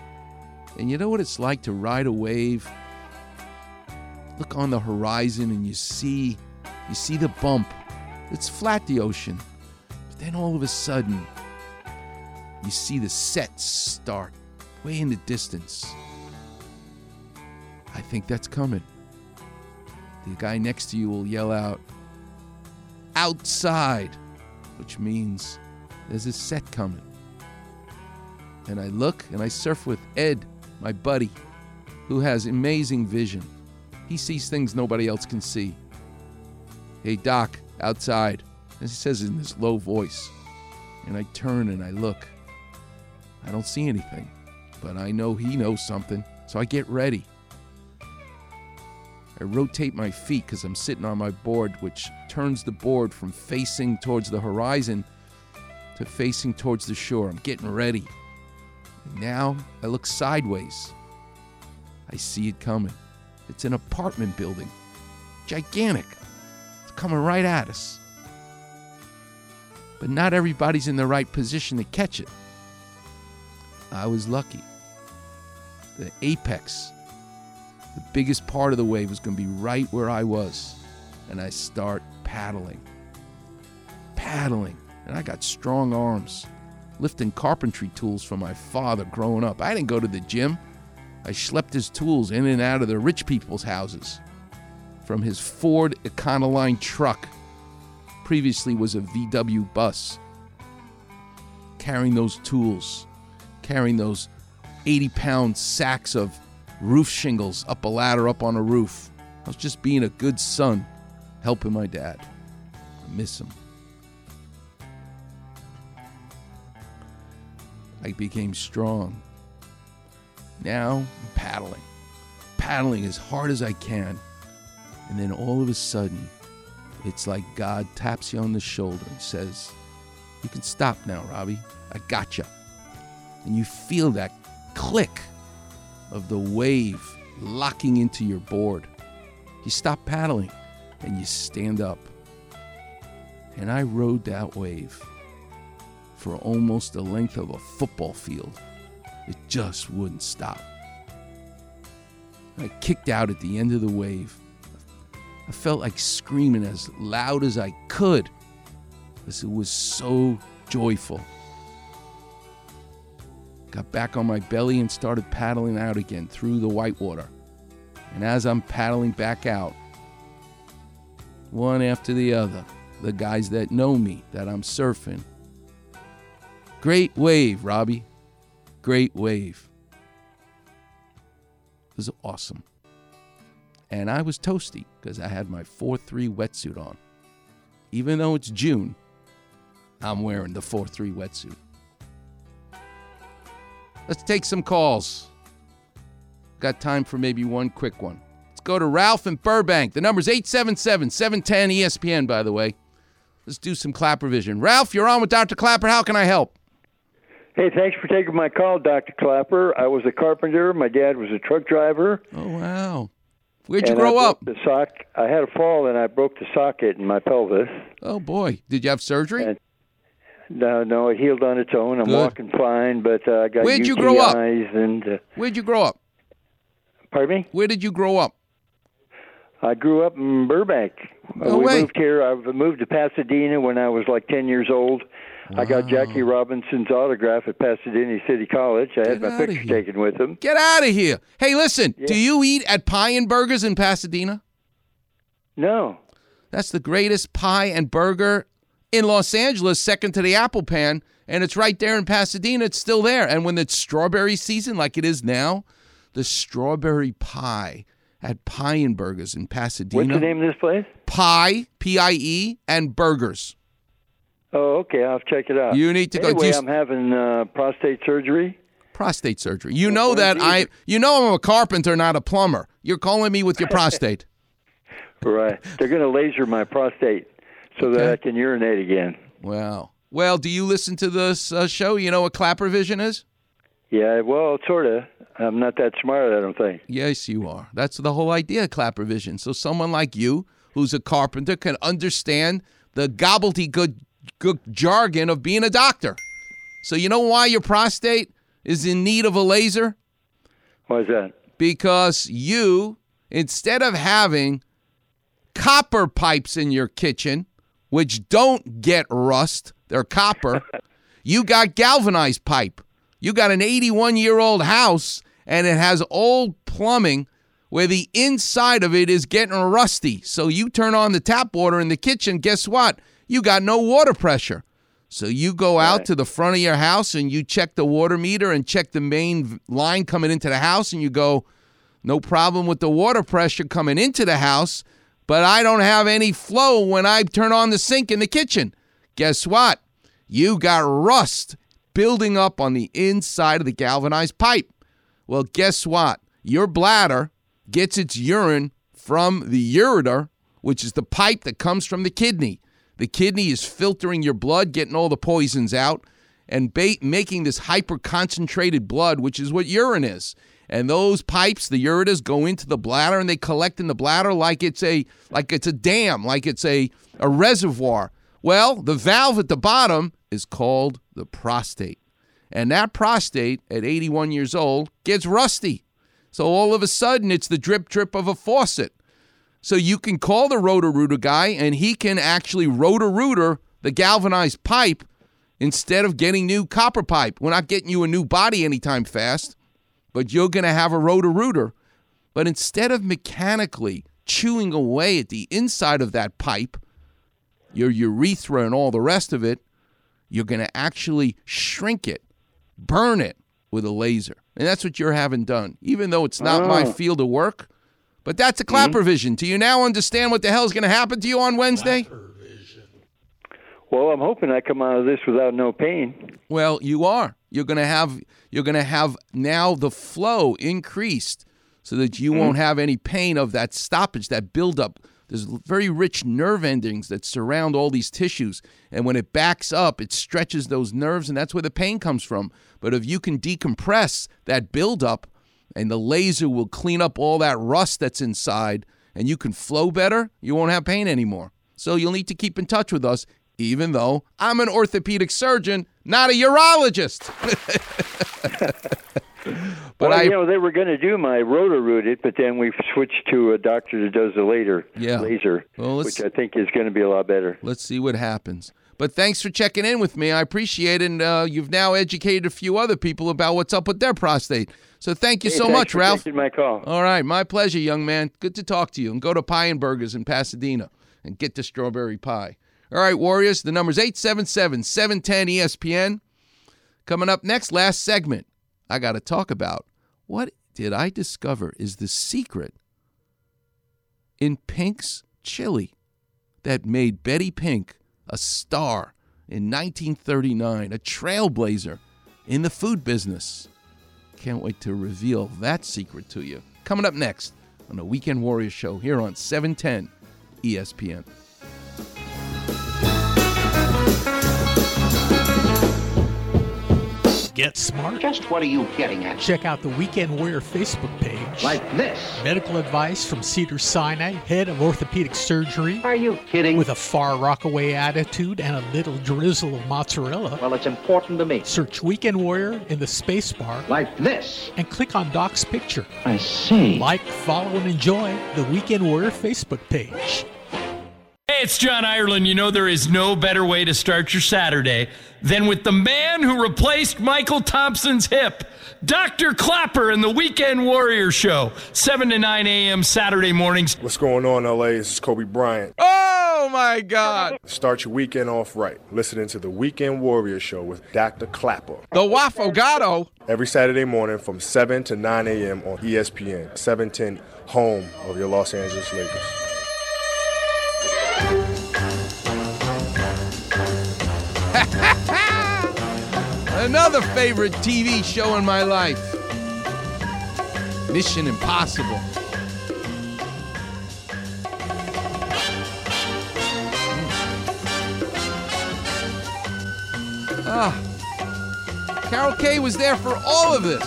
S1: And you know what it's like to ride a wave? Look on the horizon and you see you see the bump. It's flat the ocean. But then all of a sudden you see the sets start way in the distance. I think that's coming. The guy next to you will yell out, outside, which means there's a set coming. And I look and I surf with Ed, my buddy, who has amazing vision. He sees things nobody else can see. Hey, Doc, outside. As he says in this low voice. And I turn and I look. I don't see anything, but I know he knows something, so I get ready. I rotate my feet because I'm sitting on my board, which turns the board from facing towards the horizon to facing towards the shore. I'm getting ready. And now I look sideways. I see it coming. It's an apartment building, gigantic. It's coming right at us. But not everybody's in the right position to catch it. I was lucky. The apex, the biggest part of the wave, was going to be right where I was. And I start paddling. Paddling. And I got strong arms, lifting carpentry tools from my father growing up. I didn't go to the gym. I schlepped his tools in and out of the rich people's houses from his Ford Econoline truck. Previously was a VW bus. carrying those tools, carrying those 80 pound sacks of roof shingles up a ladder up on a roof. I was just being a good son, helping my dad. I miss him. I became strong. Now I'm paddling, paddling as hard as I can. And then all of a sudden, it's like God taps you on the shoulder and says, You can stop now, Robbie. I gotcha. And you feel that click of the wave locking into your board. You stop paddling and you stand up. And I rode that wave for almost the length of a football field. It just wouldn't stop. I kicked out at the end of the wave. I felt like screaming as loud as I could because it was so joyful. Got back on my belly and started paddling out again through the whitewater. And as I'm paddling back out, one after the other, the guys that know me that I'm surfing. Great wave, Robbie. Great wave. It was awesome. And I was toasty because I had my 4 3 wetsuit on. Even though it's June, I'm wearing the 4 3 wetsuit. Let's take some calls. Got time for maybe one quick one. Let's go to Ralph in Burbank. The number's 877 710 ESPN, by the way. Let's do some Klapper vision. Ralph, you're on with Dr. Klapper. How can I help?
S19: Hey, thanks for taking my call, Dr. Klapper. I was a carpenter. My dad was a truck driver.
S1: Oh, wow. Where'd you
S19: and
S1: grow
S19: I
S1: up?
S19: The sock. I had a fall and I broke the socket in my pelvis.
S1: Oh, boy. Did you have surgery?
S19: And no, no, it healed on its own. I'm
S1: Good.
S19: walking fine, but uh, I got
S1: Where'd
S19: UTIs
S1: you grow up?
S19: and uh,
S1: Where'd you grow up?
S19: pardon me.
S1: Where did you grow up?
S19: I grew up in Burbank.
S1: No
S19: we
S1: way.
S19: moved here. I moved to Pasadena when I was like 10 years old. I got Jackie Robinson's autograph at Pasadena City College. I had my picture taken with him.
S1: Get out of here. Hey, listen, do you eat at Pie and Burgers in Pasadena?
S19: No.
S1: That's the greatest pie and burger in Los Angeles, second to the Apple Pan, and it's right there in Pasadena. It's still there. And when it's strawberry season, like it is now, the strawberry pie at Pie and Burgers in Pasadena.
S19: What's the name of this place?
S1: Pie, P I E, and Burgers.
S19: Oh, okay. I'll check it out.
S1: You need to go-
S19: Anyway,
S1: you s-
S19: I'm having uh, prostate surgery.
S1: Prostate surgery. You know that I, you know I'm a carpenter, not a plumber. You're calling me with your prostate.
S19: Right. They're going to laser my prostate so that I can urinate again.
S1: Wow. Well, do you listen to this uh, show? You know what Klapper Vision is?
S19: Yeah, well, sort of. I'm not that smart, I don't think.
S1: Yes, you are. That's the whole idea of Klapper Vision. So someone like you, who's a carpenter, can understand the gobbledygook gook jargon of being a doctor. So you know why your prostate is in need of a laser?
S19: Why is that?
S1: Because you, instead of having copper pipes in your kitchen, which don't get rust, they're copper, you got galvanized pipe. You got an 81 year old house and it has old plumbing where the inside of it is getting rusty. So you turn on the tap water in the kitchen, guess what? You got no water pressure. So you go out to the front of your house and you check the water meter and check the main line coming into the house and you go, no problem with the water pressure coming into the house, but I don't have any flow when I turn on the sink in the kitchen. Guess what? You got rust building up on the inside of the galvanized pipe. Well, guess what? Your bladder gets its urine from the ureter, which is the pipe that comes from the kidney. The kidney is filtering your blood, getting all the poisons out, and ba- making this hyper concentrated blood, which is what urine is. And those pipes, the ureters, go into the bladder and they collect in the bladder like it's a like it's a dam, like it's a, a reservoir. Well, the valve at the bottom is called the prostate. And that prostate at 81 years old gets rusty. So all of a sudden, it's the drip drip of a faucet. So you can call the rotor rooter guy and he can actually rotor rooter the galvanized pipe instead of getting new copper pipe. We're not getting you a new body anytime fast, but you're going to have a rotor rooter. But instead of mechanically chewing away at the inside of that pipe, your urethra and all the rest of it, you're going to actually shrink it, burn it with a laser. And that's what you're having done, even though it's not my
S19: Oh.
S1: field of work. But that's a Klapper mm-hmm. vision. Do you now understand what the hell is going to happen to you on Wednesday?
S19: Well, I'm hoping I come out of this without no pain.
S1: Well, you are. You're going to have you're going to have now the flow increased so that you mm-hmm. won't have any pain of that stoppage, that buildup. There's very rich nerve endings that surround all these tissues, and when it backs up, it stretches those nerves, and that's where the pain comes from. But if you can decompress that buildup, and the laser will clean up all that rust that's inside, and you can flow better, you won't have pain anymore. So you'll need to keep in touch with us, even though I'm an orthopedic surgeon, not a urologist.
S19: But well,
S1: I-
S19: you know, they were going to do my rotor rooted, but then we switched to a doctor that does the later
S1: Yeah.
S19: laser,
S1: Well,
S19: which I think is going to be a lot better.
S1: Let's see what happens. But thanks for checking in with me. I appreciate it. And uh, you've now educated a few other people about what's up with their prostate. So thank you
S19: Hey,
S1: so much, Ralph.
S19: my call.
S1: All right. My pleasure, young man. Good to talk to you. And go to Pie and Burgers in Pasadena and get the strawberry pie. All right, Warriors. The number's 877 710 ESPN. Coming up next, last segment, I got to talk about what did I discover is the secret in Pink's chili that made Betty Pink a star in 1939, a trailblazer in the food business. Can't wait to reveal that secret to you. Coming up next on the Weekend Warrior Show here on E 710 ESPN.
S8: Get smart.
S9: Just what are you getting at?
S8: Check out the Weekend Warrior Facebook page.
S9: Like this.
S8: Medical advice from Cedars-Sinai, head of orthopedic surgery.
S9: Are you kidding?
S8: With a far rockaway attitude and a little drizzle of mozzarella.
S9: Well, it's important to me.
S8: Search Weekend Warrior in the space bar.
S9: Like this.
S8: And click on Doc's picture.
S9: I see.
S8: Like, follow, and enjoy the Weekend Warrior Facebook page.
S20: Hey, it's John Ireland. You know, there is no better way to start your Saturday than with the man who replaced Mychal Thompson's hip, Dr. Klapper and the Weekend Warrior Show, 7 to 9 a.m. Saturday mornings.
S11: What's going on, LA? This is Kobe Bryant.
S1: Oh, my God.
S11: Start your weekend off right. Listening to the Weekend Warrior Show with Dr. Klapper.
S1: The Waffle Wafogato.
S11: Every Saturday morning from 7 to 9 a.m. on ESPN, 710, home of your Los Angeles Lakers.
S1: Another favorite TV show in my life Mission Impossible. Ah, Carol Kaye was there for all of this.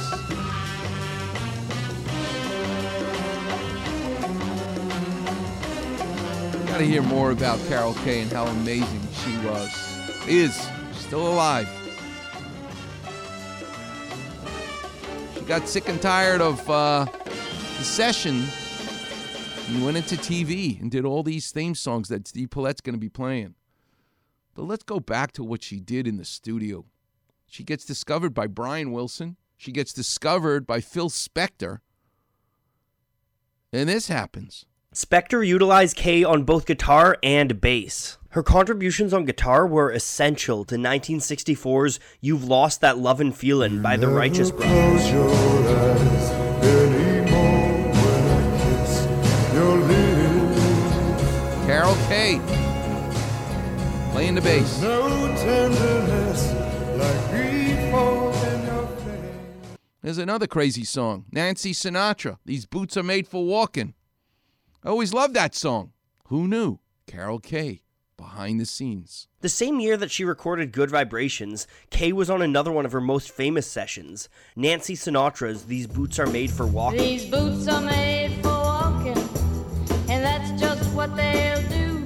S1: Got to hear more about Carol Kaye and how amazing she was. Is still alive. Got sick and tired of uh, the session and went into TV and did all these theme songs that Steve Paulette's going to be playing. But let's go back to what she did in the studio. She gets discovered by Brian Wilson. She gets discovered by Phil Spector. And this happens.
S3: Spector utilized Kaye on both guitar and bass. Her contributions on guitar were essential to 1964's You've Lost That Lovin' Feelin' by the Righteous Brothers.
S1: Carol Kaye playing the bass. There's another crazy song, Nancy Sinatra. These boots are made for walking. I always loved that song. Who knew? Carol Kaye behind the scenes.
S3: The same year that she recorded Good Vibrations, Kaye was on another one of her most famous sessions, Nancy Sinatra's These Boots Are Made for Walking.
S17: These boots are made for walking, and that's just what they'll do.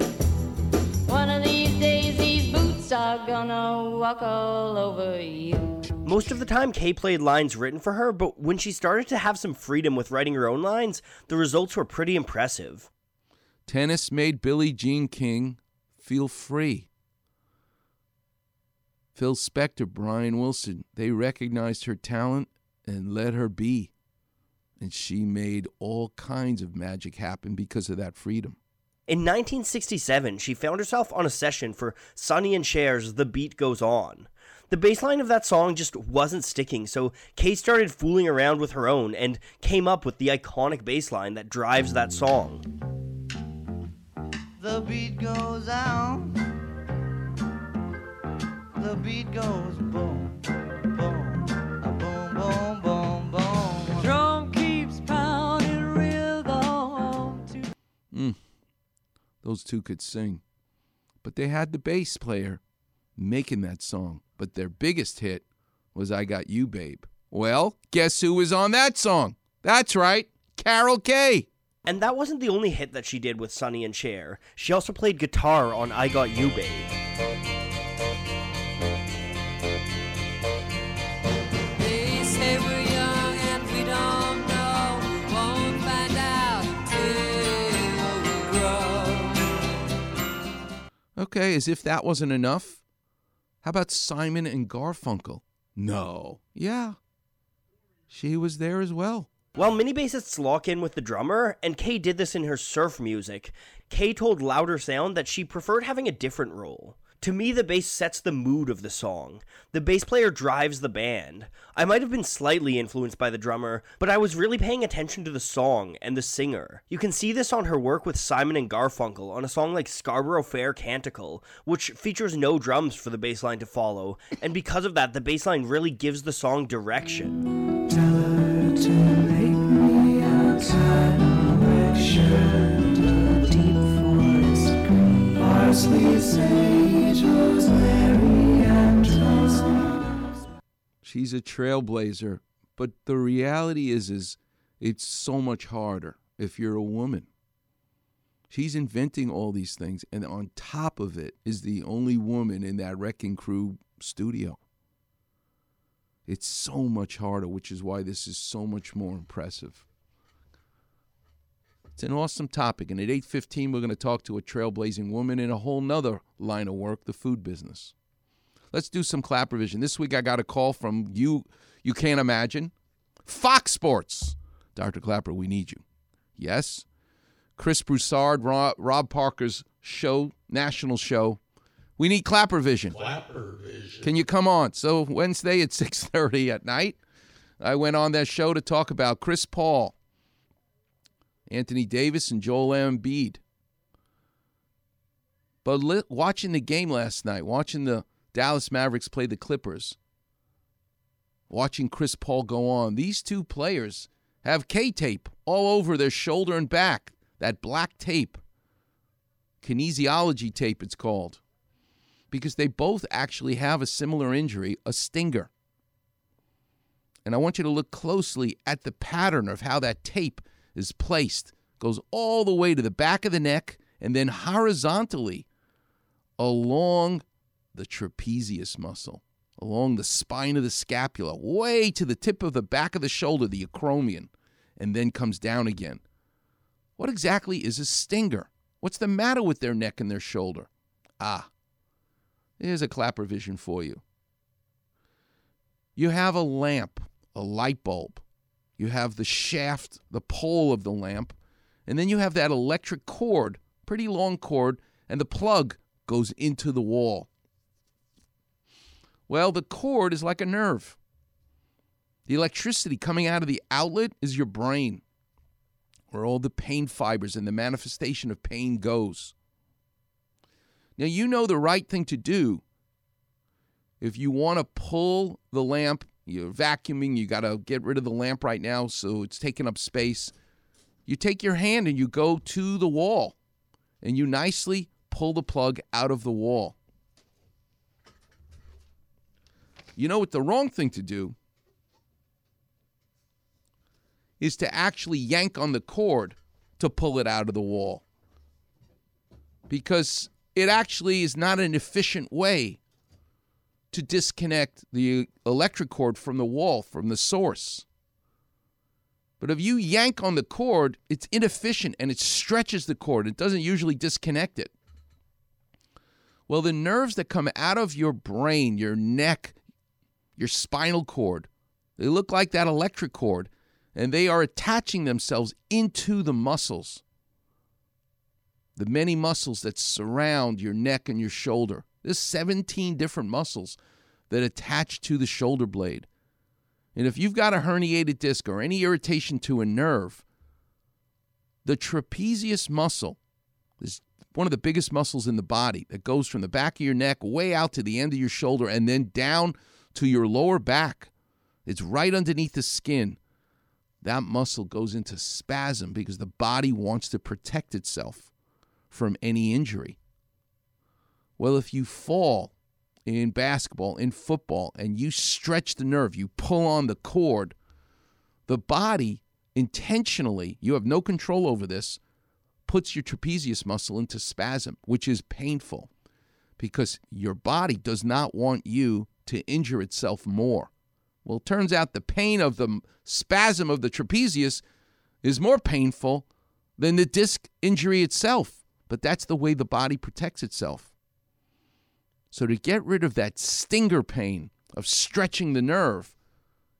S17: One of these days, these boots are gonna walk all over you.
S3: Most of the time, Kaye played lines written for her, but when she started to have some freedom with writing her own lines, the results were pretty impressive.
S1: Tennis made Billie Jean King feel free. Phil Spector, Brian Wilson, they recognized her talent and let her be. And she made all kinds of magic happen because of that freedom.
S3: In 1967, she found herself on a session for Sonny and Cher's The Beat Goes On. The bass line of that song just wasn't sticking, so Kaye started fooling around with her own and came up with the iconic bass line that drives that song.
S21: The beat goes on. The beat goes boom, boom, a boom, boom, boom, boom. Drum keeps pounding rhythm. To
S1: Mm. Those two could sing. But they had the bass player making that song. But their biggest hit was I Got You, Babe. Well, guess who was on that song? That's right, Carol Kaye.
S3: And that wasn't the only hit that she did with Sonny and Cher. She also played guitar on I Got You, Babe.
S21: They say we're young and we don't know. We won't find out till we grow.
S1: Okay, as if that wasn't enough. How about Simon and Garfunkel? No. Yeah. She was there as well.
S3: While mini bassists lock in with the drummer, and Kaye did this in her surf music, Kaye told Louder Sound that she preferred having a different role. To me, the bass sets the mood of the song. The bass player drives the band. I might have been slightly influenced by the drummer, but I was really paying attention to the song and the singer. You can see this on her work with Simon and Garfunkel on a song like Scarborough Fair Canticle, which features no drums for the bass line to follow, and because of that, the bass line really gives the song direction.
S1: She's a trailblazer, but the reality is is it's so much harder if you're a woman. She's inventing all these things and on top of it is the only woman in that wrecking crew studio. It's so much harder, which is why this is so much more impressive. It's an awesome topic, and at 8:15 we're going to talk to a trailblazing woman in a whole nother line of work, the food business. Let's do some Klapper vision. This week I got a call from you. You can't imagine. Fox Sports. Dr. Klapper, we need you. Yes. Chris Broussard, Rob, Rob Parker's show, national show. We need Klapper Vision.
S22: Klapper Vision.
S1: Can you come on? So Wednesday at 6:30 at night, I went on that show to talk about Chris Paul, Anthony Davis, and Joel Embiid. But li- watching the game last night, watching the Dallas Mavericks play the Clippers, watching Chris Paul go on, these two players have K tape all over their shoulder and back. That black tape, kinesiology tape, it's called, because they both actually have a similar injury, a stinger. And I want you to look closely at the pattern of how that tape is placed. Goes all the way to the back of the neck and then horizontally along the trapezius muscle, along the spine of the scapula, way to the tip of the back of the shoulder, the acromion, and then comes down again. What exactly is a stinger? What's the matter with their neck and their shoulder? Ah, there's a Klapper vision for you. You have a lamp, a light bulb. You have the shaft, the pole of the lamp, and then you have that electric cord, pretty long cord, and the plug goes into the wall. Well, the cord is like a nerve. The electricity coming out of the outlet is your brain, where all the pain fibers and the manifestation of pain goes. Now, you know the right thing to do if you want to pull the lamp, you're vacuuming, you got to get rid of the lamp right now so it's taking up space. You take your hand and you go to the wall and you nicely pull the plug out of the wall. You know what the wrong thing to do is to actually yank on the cord to pull it out of the wall. Because it actually is not an efficient way to disconnect the electric cord from the wall, from the source. But if you yank on the cord, it's inefficient and it stretches the cord. It doesn't usually disconnect it. Well, the nerves that come out of your brain, your neck, your spinal cord, they look like that electric cord, and they are attaching themselves into the muscles. the many muscles that surround your neck and your shoulder. There's 17 different muscles that attach to the shoulder blade. And if you've got a herniated disc or any irritation to a nerve, the trapezius muscle is one of the biggest muscles in the body that goes from the back of your neck way out to the end of your shoulder and then down to your lower back. It's right underneath the skin. That muscle goes into spasm because the body wants to protect itself from any injury. Well, if you fall in basketball, in football, and you stretch the nerve, you pull on the cord, the body intentionally, you have no control over this, puts your trapezius muscle into spasm, which is painful because your body does not want you to injure itself more. Well, it turns out the pain of the spasm of the trapezius is more painful than the disc injury itself, but that's the way the body protects itself. So, to get rid of that stinger pain of stretching the nerve,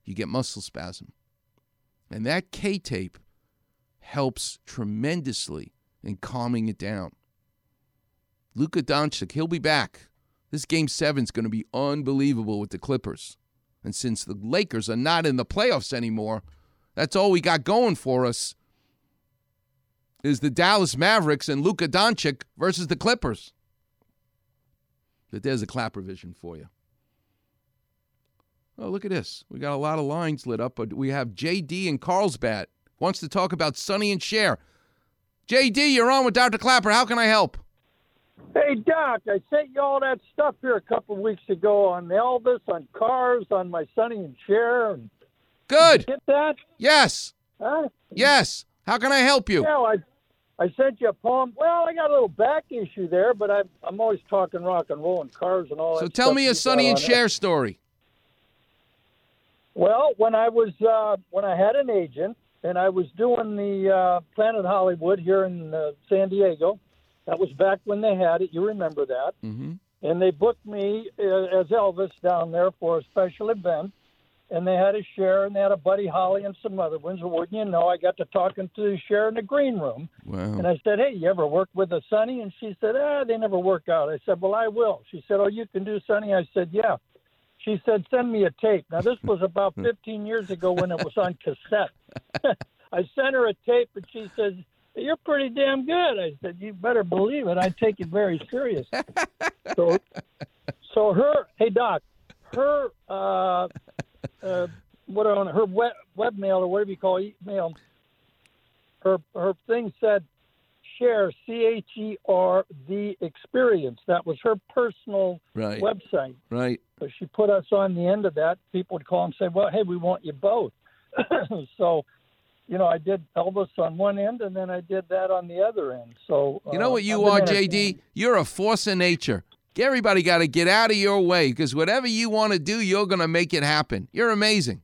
S1: you get muscle spasm. And that K tape helps tremendously in calming it down. Luka Doncic, he'll be back. This game seven is going to be unbelievable with the Clippers. And since the Lakers are not in the playoffs anymore, that's all we got going for us is the Dallas Mavericks and Luka Doncic versus the Clippers. But there's a Klapper vision for you. Oh, look at this. We got a lot of lines lit up, but we have JD in Carlsbad wants to talk about Sonny and Cher. JD, you're on with Dr. Klapper. How can I help?
S22: Hey, Doc, I sent you all that stuff here a couple of weeks ago on Elvis, on cars, on my Sonny and Cher. And
S1: Good.
S22: Get that?
S1: Yes.
S22: Huh?
S1: Yes. How can I help you?
S22: Yeah, I, I sent you a poem. Well, I got a little back issue there, but I'm, I'm always talking rock and roll and cars and all
S1: So
S22: that.
S1: So
S22: tell
S1: me a Sonny and
S22: it.
S1: Cher story.
S22: Well, when I was uh, when I had an agent and I was doing the uh, Planet Hollywood here in uh, San Diego, that was back when they had it. You remember that?
S1: Mm-hmm.
S22: and they booked me uh, as Elvis down there for a special event. And they had a Cher, and they had a Buddy Holly and some other ones. And wouldn't you know, I got to talking to the Cher in the green room.
S1: Wow.
S22: And I said, "Hey, you ever work with a Sonny?" And she said, "Ah, they never work out." I said, "Well, I will." She said, "Oh, you can do Sonny?" I said, "Yeah." She said, "Send me a tape." Now this was about 15 years ago when it was on cassette. I sent her a tape, and she says, "You're pretty damn good." I said, "You better believe it. I take it very serious." so, so her, hey Doc, her, uh, uh, what on her web webmail or whatever you call email, her her thing said, "Cher C H E R the experience." That was her personal
S1: Right.
S22: website.
S1: Right.
S22: So she put us on the end of that. People would call and say, "Well, hey, we want you both." so, you know, I did Elvis on one end, and then I did that on the other end. So
S1: You know
S22: uh,
S1: what you
S22: I've
S1: are, JD? You're a force of nature. Everybody got to get out of your way because whatever you want to do, you're going to make it happen. You're amazing.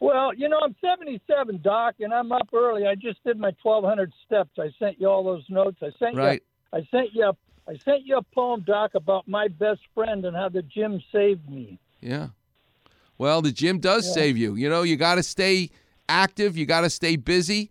S22: Well, you know, I'm 77, Doc, and I'm up early. I just did my 1,200 steps. I sent you all those notes. I sent
S1: Right.
S22: you. I sent you. A, I sent you a poem, Doc, about my best friend and how the gym saved me.
S1: Yeah. Well, the gym does
S22: Yeah.
S1: save you. You know, you got to stay active, you got to stay busy.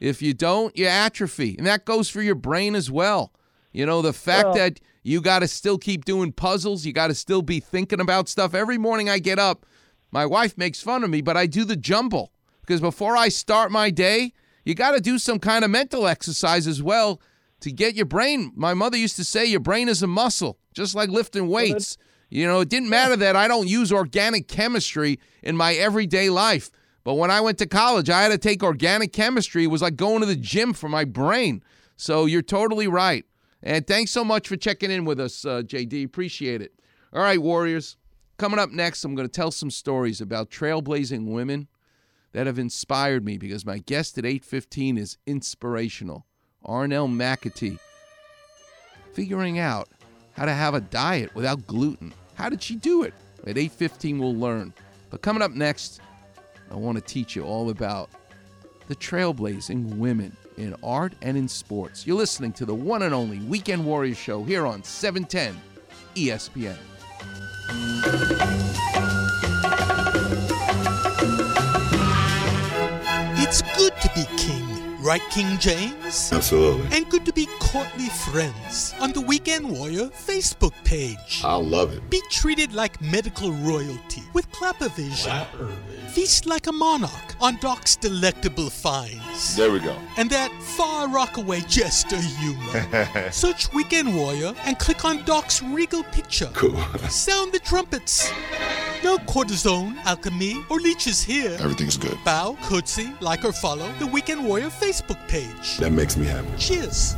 S1: If you don't, you atrophy. And that goes for your brain as well. You know, the fact
S22: Well-
S1: that you got to still keep doing puzzles, you got to still be thinking about stuff. Every morning I get up, my wife makes fun of me, but I do the jumble because before I start my day, you got to do some kind of mental exercise as well to get your brain. My mother used to say your brain is a muscle, just like lifting weights. You know, it didn't matter that I don't use organic chemistry in my everyday life. But when I went to college, I had to take organic chemistry. It was like going to the gym for my brain. So you're totally right. And thanks so much for checking in with us, uh, JD. Appreciate it. All right, Warriors. Coming up next, I'm going to tell some stories about trailblazing women that have inspired me because my guest at 8:15 is inspirational. Arnell McAtee figuring out how to have a diet without gluten. How did she do it? At 8:15 we'll learn. But coming up next, I want to teach you all about the trailblazing women in art and in sports. You're listening to the one and only Weekend Warriors show here on E 710 ESPN.
S8: Right, King James?
S23: Absolutely.
S8: And good to be courtly friends on the Weekend Warrior Facebook page.
S23: I love it.
S8: Be treated like medical royalty with Klappervision. Feast like a monarch on Doc's delectable finds.
S23: There we go.
S8: And that far rockaway jester humor. Search Weekend Warrior and click on Doc's regal picture.
S23: Cool.
S8: Sound the trumpets. No cortisone, alchemy, or leeches here.
S23: Everything's good.
S8: Bow, curtsy, like or follow the Weekend Warrior Facebook page.
S23: That makes me happy.
S8: Cheers.